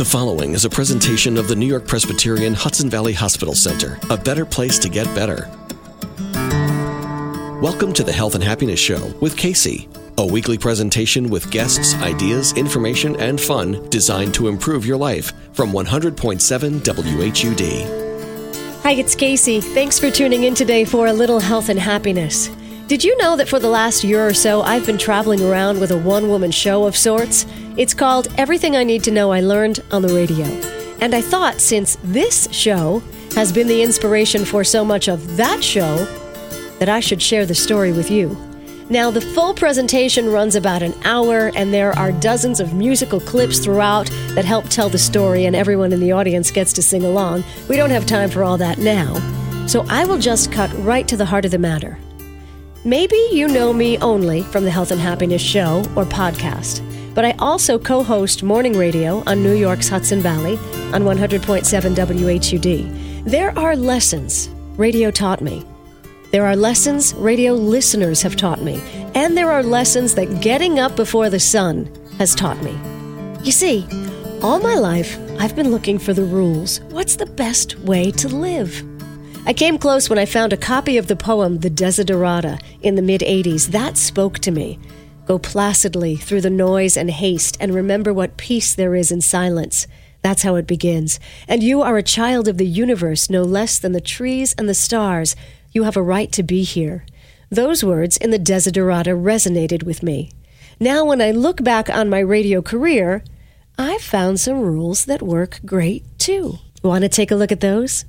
The following is a presentation of the New York Presbyterian Hudson Valley Hospital Center, a better place to get better. Welcome to the Health and Happiness Show with Casey, a weekly presentation with guests, ideas, information, and fun designed to improve your life from 100.7 WHUD. Hi, it's Casey. Thanks for tuning in today for a little health and happiness. Did you know that for the last year or so, I've been traveling around with a one woman show of sorts? It's called Everything I Need to Know I Learned on the Radio. And I thought since this show has been the inspiration for so much of that show, that I should share the story with you. Now, the full presentation runs about an hour, and there are dozens of musical clips throughout that help tell the story, and everyone in the audience gets to sing along. We don't have time for all that now, so I will just cut right to the heart of the matter. Maybe you know me only from the Health and Happiness Show or podcast, but I also co host morning radio on New York's Hudson Valley on 100.7 WHUD. There are lessons radio taught me. There are lessons radio listeners have taught me, and there are lessons that getting up before the sun has taught me. You see, all my life, I've been looking for the rules. What's the best way to live? I came close when I found a copy of the poem The Desiderata in the mid 80s. That spoke to me. Go placidly through the noise and haste and remember what peace there is in silence. That's how it begins. And you are a child of the universe, no less than the trees and the stars. You have a right to be here. Those words in the Desiderata resonated with me. Now, when I look back on my radio career, I've found some rules that work great too. Want to take a look at those?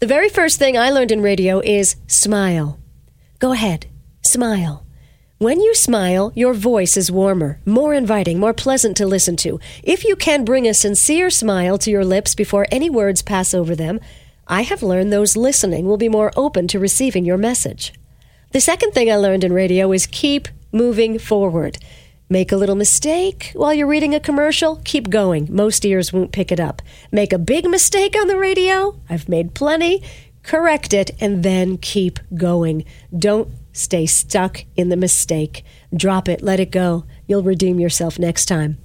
The very first thing I learned in radio is smile. Go ahead, smile. When you smile, your voice is warmer, more inviting, more pleasant to listen to. If you can bring a sincere smile to your lips before any words pass over them, I have learned those listening will be more open to receiving your message. The second thing I learned in radio is keep moving forward. Make a little mistake while you're reading a commercial, keep going. Most ears won't pick it up. Make a big mistake on the radio, I've made plenty. Correct it and then keep going. Don't stay stuck in the mistake. Drop it, let it go. You'll redeem yourself next time.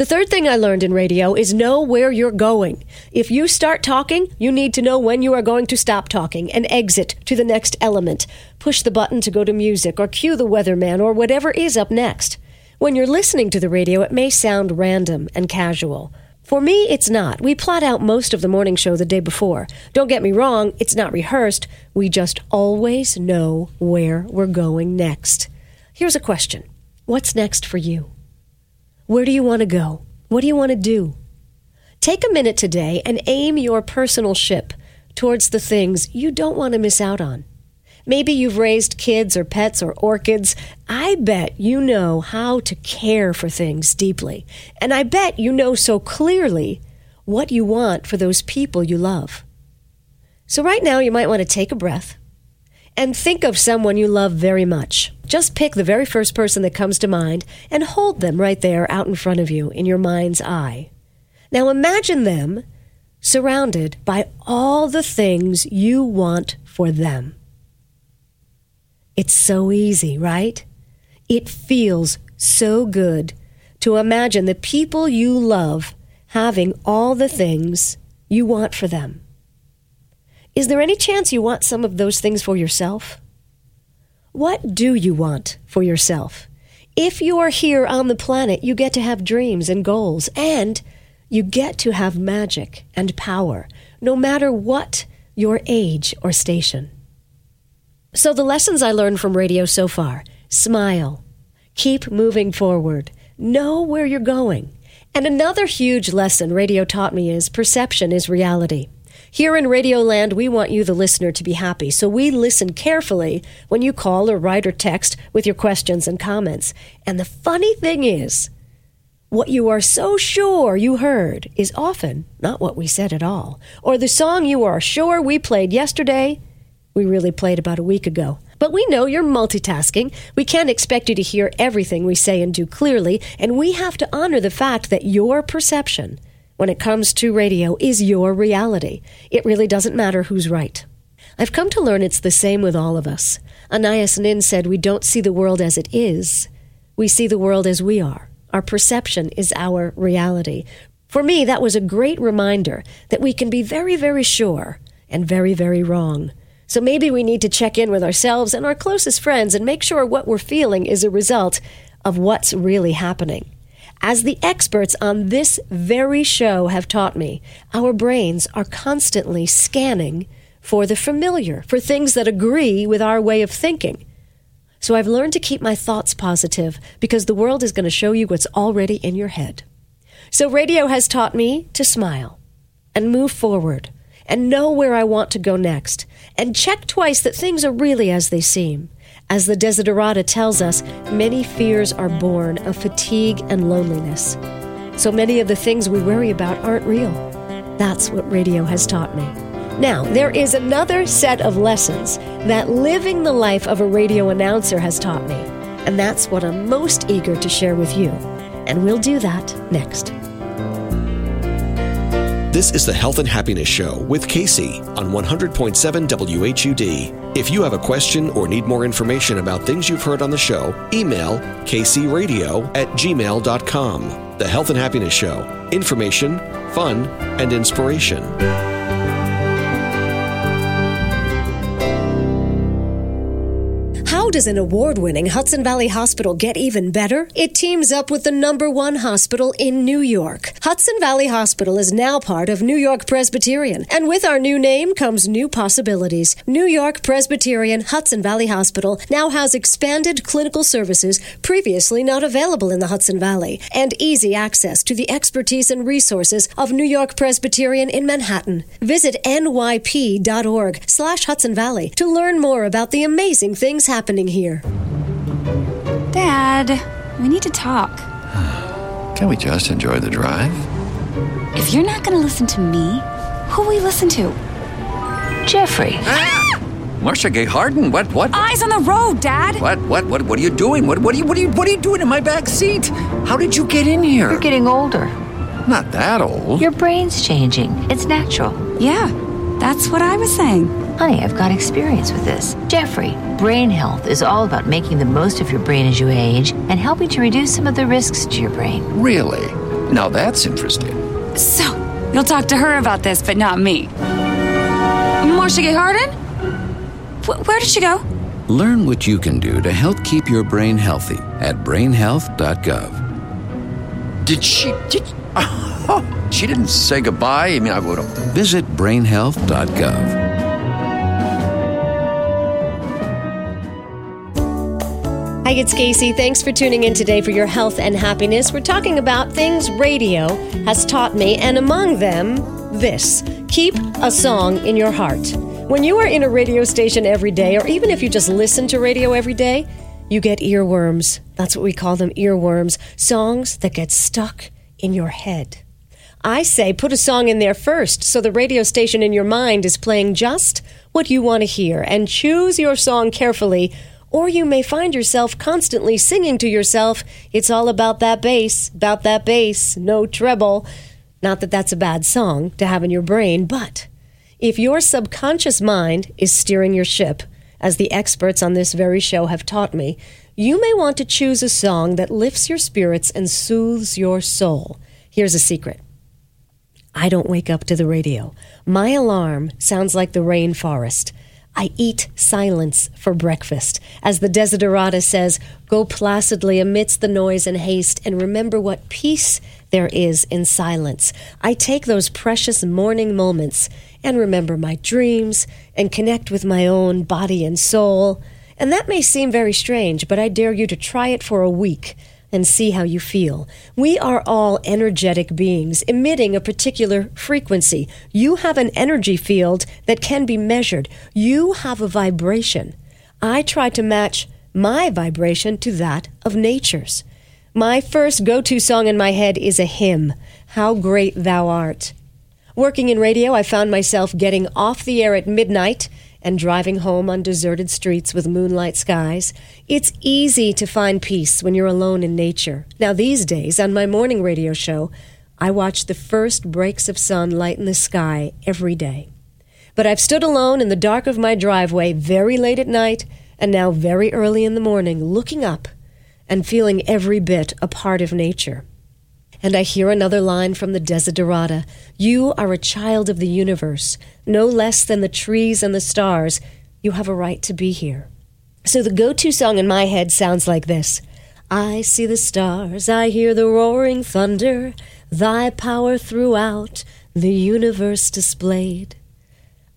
The third thing I learned in radio is know where you're going. If you start talking, you need to know when you are going to stop talking and exit to the next element. Push the button to go to music or cue the weatherman or whatever is up next. When you're listening to the radio, it may sound random and casual. For me, it's not. We plot out most of the morning show the day before. Don't get me wrong, it's not rehearsed. We just always know where we're going next. Here's a question What's next for you? Where do you want to go? What do you want to do? Take a minute today and aim your personal ship towards the things you don't want to miss out on. Maybe you've raised kids or pets or orchids. I bet you know how to care for things deeply. And I bet you know so clearly what you want for those people you love. So, right now, you might want to take a breath and think of someone you love very much. Just pick the very first person that comes to mind and hold them right there out in front of you in your mind's eye. Now imagine them surrounded by all the things you want for them. It's so easy, right? It feels so good to imagine the people you love having all the things you want for them. Is there any chance you want some of those things for yourself? What do you want for yourself? If you are here on the planet, you get to have dreams and goals, and you get to have magic and power, no matter what your age or station. So, the lessons I learned from radio so far smile, keep moving forward, know where you're going. And another huge lesson radio taught me is perception is reality. Here in Radioland, we want you, the listener, to be happy, so we listen carefully when you call or write or text with your questions and comments. And the funny thing is, what you are so sure you heard is often not what we said at all. Or the song you are sure we played yesterday, we really played about a week ago. But we know you're multitasking. We can't expect you to hear everything we say and do clearly, and we have to honor the fact that your perception when it comes to radio is your reality. It really doesn't matter who's right. I've come to learn it's the same with all of us. Anais Nin said we don't see the world as it is, we see the world as we are. Our perception is our reality. For me, that was a great reminder that we can be very, very sure and very, very wrong. So maybe we need to check in with ourselves and our closest friends and make sure what we're feeling is a result of what's really happening. As the experts on this very show have taught me, our brains are constantly scanning for the familiar, for things that agree with our way of thinking. So I've learned to keep my thoughts positive because the world is going to show you what's already in your head. So radio has taught me to smile and move forward and know where I want to go next and check twice that things are really as they seem. As the Desiderata tells us, many fears are born of fatigue and loneliness. So many of the things we worry about aren't real. That's what radio has taught me. Now, there is another set of lessons that living the life of a radio announcer has taught me, and that's what I'm most eager to share with you. And we'll do that next. This is the Health and Happiness Show with Casey on 100.7 WHUD. If you have a question or need more information about things you've heard on the show, email kcradio at gmail.com. The Health and Happiness Show. Information, fun, and inspiration. Does an award winning Hudson Valley Hospital get even better? It teams up with the number one hospital in New York. Hudson Valley Hospital is now part of New York Presbyterian, and with our new name comes new possibilities. New York Presbyterian Hudson Valley Hospital now has expanded clinical services previously not available in the Hudson Valley, and easy access to the expertise and resources of New York Presbyterian in Manhattan. Visit nyp.org slash Hudson Valley to learn more about the amazing things happening happening here. Dad, we need to talk. Can we just enjoy the drive? If you're not going to listen to me, who will we listen to? Jeffrey. Ah! Marcia Gay Harden, what, what? Eyes on the road, Dad. What, what, what, what are you doing? What, what are you, what are you, what are you doing in my back seat? How did you get in here? You're getting older. Not that old. Your brain's changing. It's natural. Yeah, that's what I was saying. Honey, I've got experience with this. Jeffrey, brain health is all about making the most of your brain as you age and helping to reduce some of the risks to your brain. Really? Now that's interesting. So, you'll talk to her about this, but not me. Marcia Gay Harden? Wh- where did she go? Learn what you can do to help keep your brain healthy at brainhealth.gov. Did she, did, oh, she didn't say goodbye? I mean, I would have. Visit brainhealth.gov. Hi, it's Casey. Thanks for tuning in today for your health and happiness. We're talking about things radio has taught me, and among them, this keep a song in your heart. When you are in a radio station every day, or even if you just listen to radio every day, you get earworms. That's what we call them earworms. Songs that get stuck in your head. I say put a song in there first so the radio station in your mind is playing just what you want to hear and choose your song carefully or you may find yourself constantly singing to yourself, It's all about that bass, about that bass, no treble. Not that that's a bad song to have in your brain, but if your subconscious mind is steering your ship, as the experts on this very show have taught me, you may want to choose a song that lifts your spirits and soothes your soul. Here's a secret. I don't wake up to the radio. My alarm sounds like the rainforest. I eat silence for breakfast. As the Desiderata says, go placidly amidst the noise and haste and remember what peace there is in silence. I take those precious morning moments and remember my dreams and connect with my own body and soul. And that may seem very strange, but I dare you to try it for a week and see how you feel. We are all energetic beings emitting a particular frequency. You have an energy field that can be measured. You have a vibration. I try to match my vibration to that of nature's. My first go to song in my head is a hymn, How Great Thou Art. Working in radio, I found myself getting off the air at midnight and driving home on deserted streets with moonlight skies. It's easy to find peace when you're alone in nature. Now, these days, on my morning radio show, I watch the first breaks of sun lighten the sky every day. But I've stood alone in the dark of my driveway very late at night and now very early in the morning, looking up and feeling every bit a part of nature. And I hear another line from the Desiderata You are a child of the universe, no less than the trees and the stars. You have a right to be here. So the go to song in my head sounds like this I see the stars, I hear the roaring thunder, thy power throughout the universe displayed.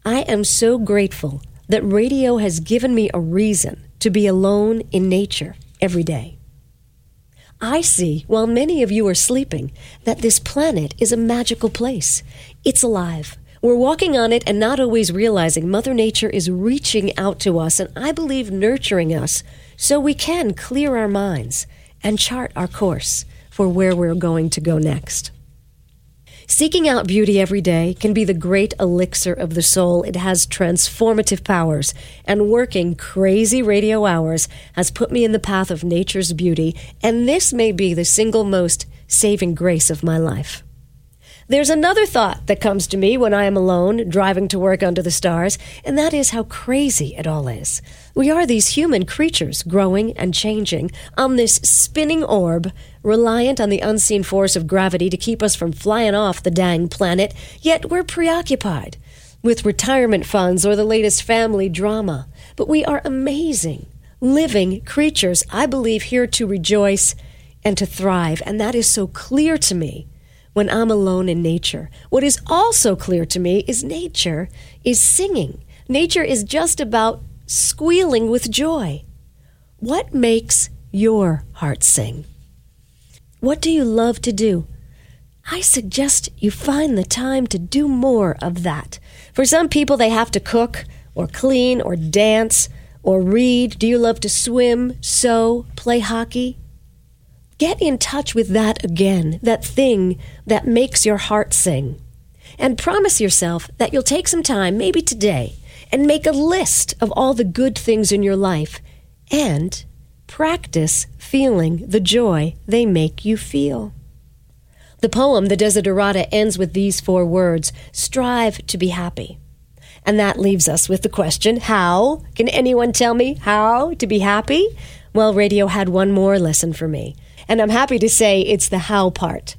I am so grateful that radio has given me a reason to be alone in nature every day. I see, while many of you are sleeping, that this planet is a magical place. It's alive. We're walking on it and not always realizing Mother Nature is reaching out to us and I believe nurturing us so we can clear our minds and chart our course for where we're going to go next. Seeking out beauty every day can be the great elixir of the soul. It has transformative powers, and working crazy radio hours has put me in the path of nature's beauty, and this may be the single most saving grace of my life. There's another thought that comes to me when I am alone, driving to work under the stars, and that is how crazy it all is. We are these human creatures growing and changing on this spinning orb, reliant on the unseen force of gravity to keep us from flying off the dang planet, yet we're preoccupied with retirement funds or the latest family drama. But we are amazing, living creatures, I believe, here to rejoice and to thrive, and that is so clear to me when I'm alone in nature. What is also clear to me is nature is singing. Nature is just about squealing with joy. What makes your heart sing? What do you love to do? I suggest you find the time to do more of that. For some people, they have to cook or clean or dance or read. Do you love to swim, sew, play hockey? Get in touch with that again, that thing that makes your heart sing. And promise yourself that you'll take some time, maybe today, and make a list of all the good things in your life and practice feeling the joy they make you feel. The poem, The Desiderata, ends with these four words strive to be happy. And that leaves us with the question how? Can anyone tell me how to be happy? Well, radio had one more lesson for me. And I'm happy to say it's the how part.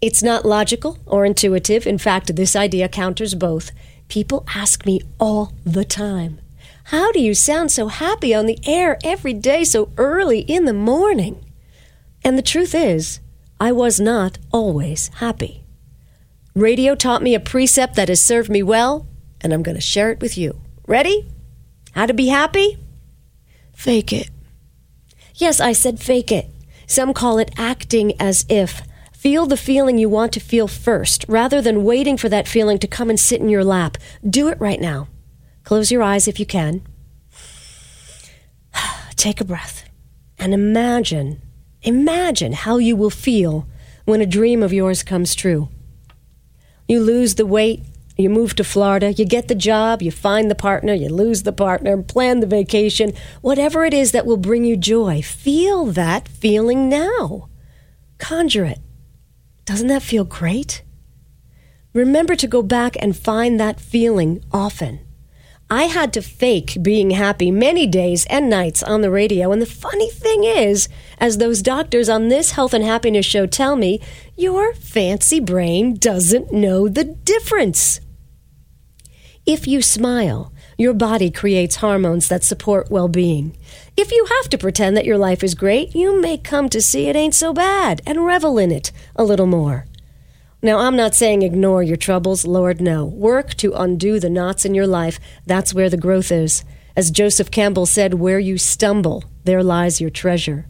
It's not logical or intuitive. In fact, this idea counters both. People ask me all the time, How do you sound so happy on the air every day so early in the morning? And the truth is, I was not always happy. Radio taught me a precept that has served me well, and I'm going to share it with you. Ready? How to be happy? Fake it. Yes, I said fake it. Some call it acting as if. Feel the feeling you want to feel first, rather than waiting for that feeling to come and sit in your lap. Do it right now. Close your eyes if you can. Take a breath and imagine, imagine how you will feel when a dream of yours comes true. You lose the weight you move to Florida, you get the job, you find the partner, you lose the partner, plan the vacation, whatever it is that will bring you joy. Feel that feeling now. Conjure it. Doesn't that feel great? Remember to go back and find that feeling often. I had to fake being happy many days and nights on the radio. And the funny thing is, as those doctors on this health and happiness show tell me, your fancy brain doesn't know the difference. If you smile, your body creates hormones that support well being. If you have to pretend that your life is great, you may come to see it ain't so bad and revel in it a little more. Now, I'm not saying ignore your troubles, Lord, no. Work to undo the knots in your life. That's where the growth is. As Joseph Campbell said, where you stumble, there lies your treasure.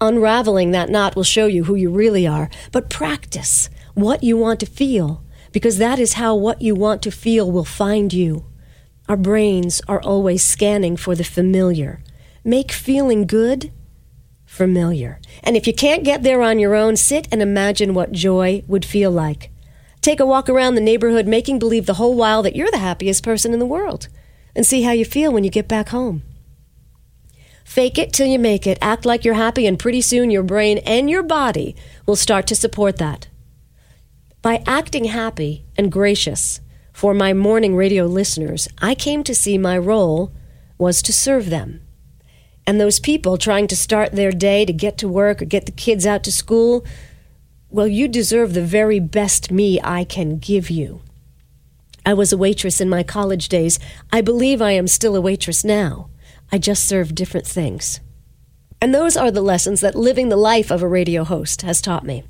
Unraveling that knot will show you who you really are, but practice what you want to feel because that is how what you want to feel will find you. Our brains are always scanning for the familiar. Make feeling good familiar. And if you can't get there on your own, sit and imagine what joy would feel like. Take a walk around the neighborhood, making believe the whole while that you're the happiest person in the world, and see how you feel when you get back home. Fake it till you make it. Act like you're happy, and pretty soon your brain and your body will start to support that. By acting happy and gracious for my morning radio listeners, I came to see my role was to serve them. And those people trying to start their day to get to work or get the kids out to school, well, you deserve the very best me I can give you. I was a waitress in my college days. I believe I am still a waitress now. I just serve different things. And those are the lessons that living the life of a radio host has taught me.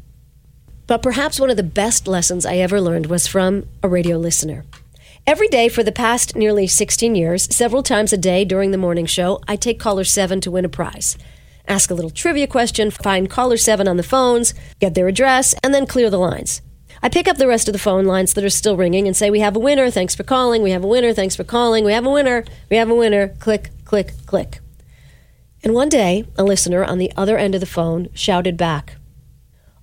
But perhaps one of the best lessons I ever learned was from a radio listener. Every day for the past nearly 16 years, several times a day during the morning show, I take caller 7 to win a prize. Ask a little trivia question, find caller 7 on the phones, get their address, and then clear the lines. I pick up the rest of the phone lines that are still ringing and say, We have a winner, thanks for calling, we have a winner, thanks for calling, we have a winner, we have a winner, click, click, click. And one day, a listener on the other end of the phone shouted back,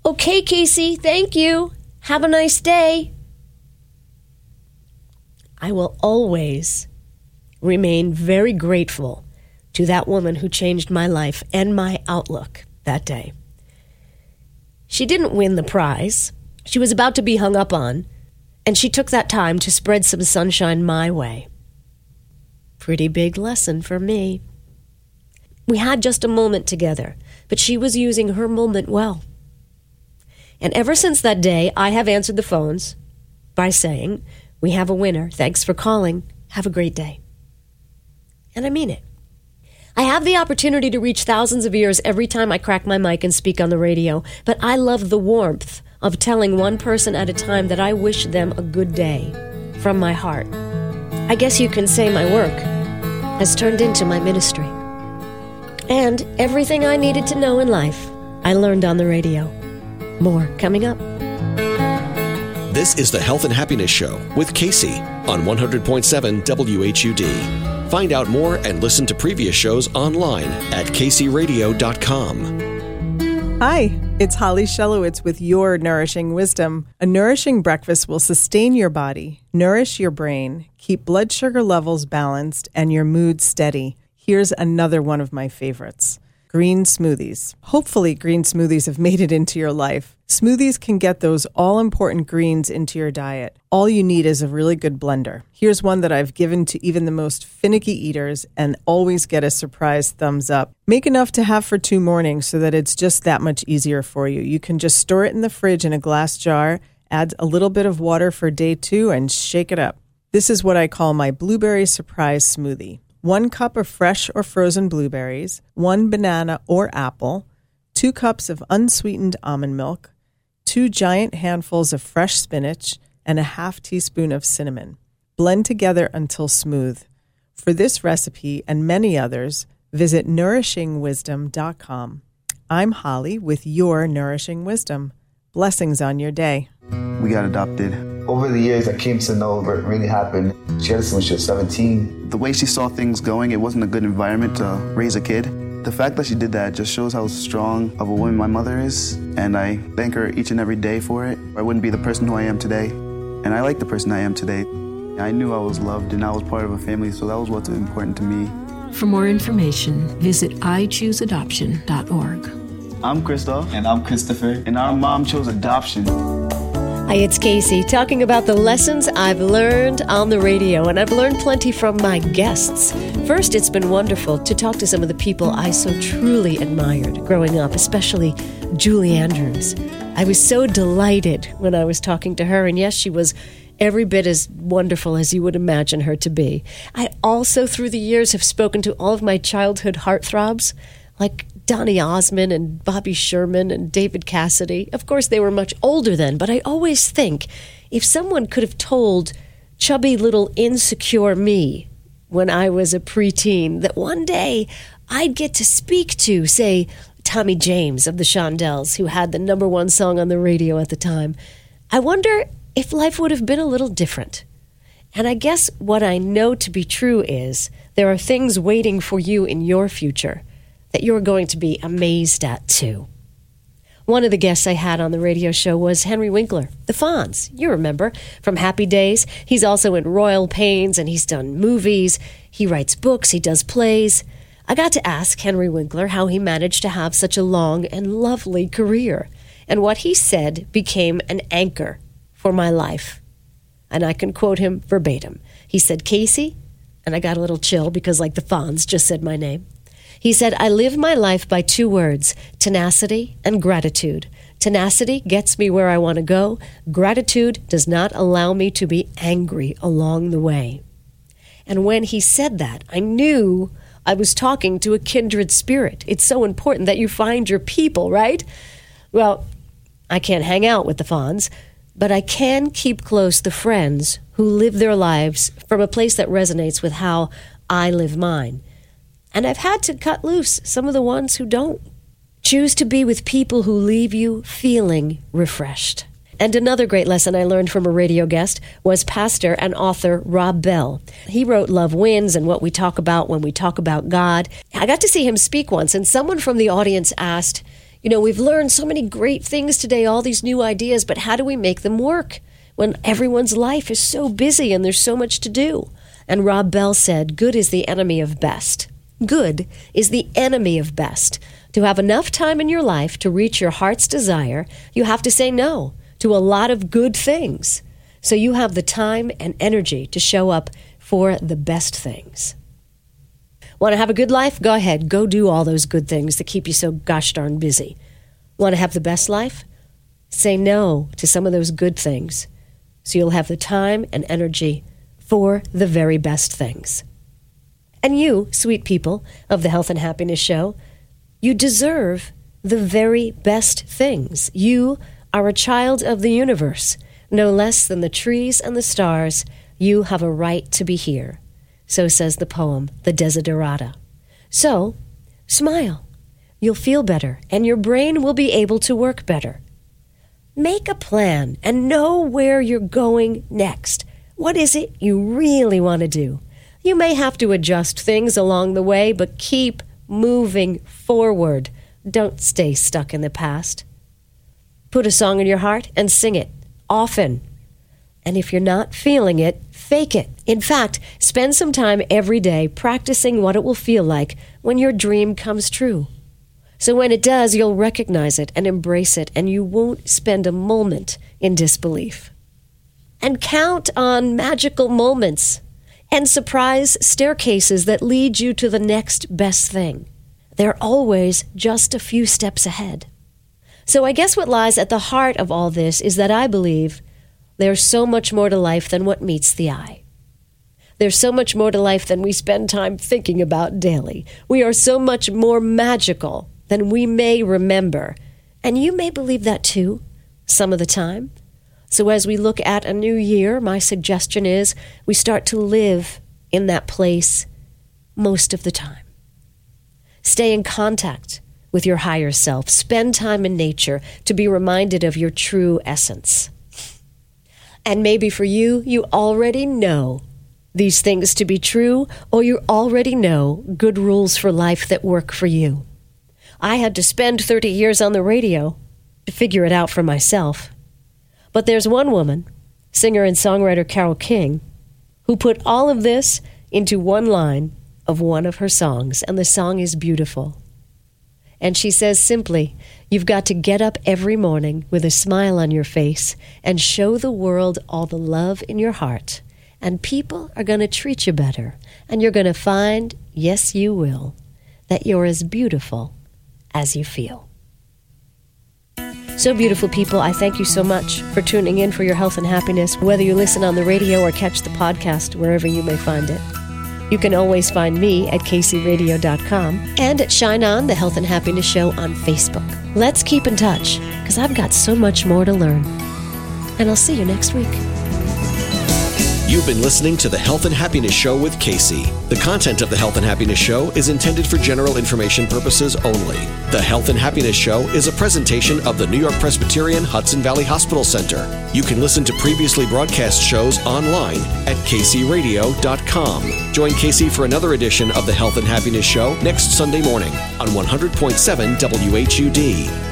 Okay, Casey, thank you. Have a nice day. I will always remain very grateful to that woman who changed my life and my outlook that day. She didn't win the prize. She was about to be hung up on, and she took that time to spread some sunshine my way. Pretty big lesson for me. We had just a moment together, but she was using her moment well. And ever since that day, I have answered the phones by saying, We have a winner. Thanks for calling. Have a great day. And I mean it. I have the opportunity to reach thousands of ears every time I crack my mic and speak on the radio, but I love the warmth of telling one person at a time that I wish them a good day from my heart. I guess you can say my work has turned into my ministry. And everything I needed to know in life, I learned on the radio. More coming up. This is the Health and Happiness Show with Casey on 100.7 WHUD. Find out more and listen to previous shows online at caseyradio.com. Hi, it's Holly Shellowitz with Your Nourishing Wisdom. A nourishing breakfast will sustain your body, nourish your brain, keep blood sugar levels balanced, and your mood steady. Here's another one of my favorites green smoothies. Hopefully, green smoothies have made it into your life. Smoothies can get those all important greens into your diet. All you need is a really good blender. Here's one that I've given to even the most finicky eaters and always get a surprise thumbs up. Make enough to have for two mornings so that it's just that much easier for you. You can just store it in the fridge in a glass jar, add a little bit of water for day two, and shake it up. This is what I call my blueberry surprise smoothie one cup of fresh or frozen blueberries, one banana or apple, two cups of unsweetened almond milk, two giant handfuls of fresh spinach, and a half teaspoon of cinnamon. Blend together until smooth. For this recipe and many others, visit nourishingwisdom.com. I'm Holly with your Nourishing Wisdom. Blessings on your day. We got adopted. Over the years, I came to know what really happened. She had us when she was 17. The way she saw things going, it wasn't a good environment to raise a kid. The fact that she did that just shows how strong of a woman my mother is, and I thank her each and every day for it. I wouldn't be the person who I am today, and I like the person I am today. I knew I was loved and I was part of a family, so that was what's important to me. For more information, visit ichooseadoption.org. I'm Christoph. And I'm Christopher. And our mom chose adoption. Hi, it's Casey talking about the lessons I've learned on the radio, and I've learned plenty from my guests. First, it's been wonderful to talk to some of the people I so truly admired growing up, especially Julie Andrews. I was so delighted when I was talking to her, and yes, she was every bit as wonderful as you would imagine her to be. I also, through the years, have spoken to all of my childhood heartthrobs, like Donny Osmond and Bobby Sherman and David Cassidy. Of course, they were much older then, but I always think if someone could have told chubby little insecure me when I was a preteen that one day I'd get to speak to, say, Tommy James of the Shondells, who had the number one song on the radio at the time, I wonder if life would have been a little different. And I guess what I know to be true is there are things waiting for you in your future that you're going to be amazed at too. One of the guests I had on the radio show was Henry Winkler, the Fonz. You remember from Happy Days. He's also in Royal Pains and he's done movies. He writes books, he does plays. I got to ask Henry Winkler how he managed to have such a long and lovely career. And what he said became an anchor for my life. And I can quote him verbatim. He said, Casey, and I got a little chill because, like the Fonz just said my name. He said, I live my life by two words tenacity and gratitude. Tenacity gets me where I want to go. Gratitude does not allow me to be angry along the way. And when he said that, I knew I was talking to a kindred spirit. It's so important that you find your people, right? Well, I can't hang out with the Fonz, but I can keep close the friends who live their lives from a place that resonates with how I live mine. And I've had to cut loose some of the ones who don't. Choose to be with people who leave you feeling refreshed. And another great lesson I learned from a radio guest was pastor and author Rob Bell. He wrote Love Wins and What We Talk About When We Talk About God. I got to see him speak once, and someone from the audience asked, You know, we've learned so many great things today, all these new ideas, but how do we make them work when everyone's life is so busy and there's so much to do? And Rob Bell said, Good is the enemy of best. Good is the enemy of best. To have enough time in your life to reach your heart's desire, you have to say no to a lot of good things. So you have the time and energy to show up for the best things. Want to have a good life? Go ahead. Go do all those good things that keep you so gosh darn busy. Want to have the best life? Say no to some of those good things so you'll have the time and energy for the very best things. And you, sweet people of the Health and Happiness Show, you deserve the very best things. You are a child of the universe. No less than the trees and the stars, you have a right to be here. So says the poem, The Desiderata. So, smile. You'll feel better, and your brain will be able to work better. Make a plan and know where you're going next. What is it you really want to do? You may have to adjust things along the way, but keep moving forward. Don't stay stuck in the past. Put a song in your heart and sing it often. And if you're not feeling it, fake it. In fact, spend some time every day practicing what it will feel like when your dream comes true. So when it does, you'll recognize it and embrace it, and you won't spend a moment in disbelief. And count on magical moments and surprise staircases that lead you to the next best thing. They're always just a few steps ahead. So I guess what lies at the heart of all this is that I believe there's so much more to life than what meets the eye. There's so much more to life than we spend time thinking about daily. We are so much more magical than we may remember. And you may believe that too, some of the time. So as we look at a new year, my suggestion is we start to live in that place most of the time. Stay in contact with your higher self. Spend time in nature to be reminded of your true essence. And maybe for you, you already know these things to be true, or you already know good rules for life that work for you. I had to spend 30 years on the radio to figure it out for myself. But there's one woman, singer and songwriter Carole King, who put all of this into one line of one of her songs, and the song is beautiful. And she says simply, You've got to get up every morning with a smile on your face and show the world all the love in your heart. And people are going to treat you better. And you're going to find, yes, you will, that you're as beautiful as you feel. So, beautiful people, I thank you so much for tuning in for your health and happiness, whether you listen on the radio or catch the podcast wherever you may find it. You can always find me at kcradio.com and at Shine On, the Health and Happiness Show on Facebook. Let's keep in touch because I've got so much more to learn. And I'll see you next week. You've been listening to the Health and Happiness Show with Casey. The content of the Health and Happiness Show is intended for general information purposes only. The Health and Happiness Show is a presentation of the New York Presbyterian Hudson Valley Hospital Center. You can listen to previously broadcast shows online at kcradio.com. Join Casey for another edition of the Health and Happiness Show next Sunday morning on 100.7 WHUD.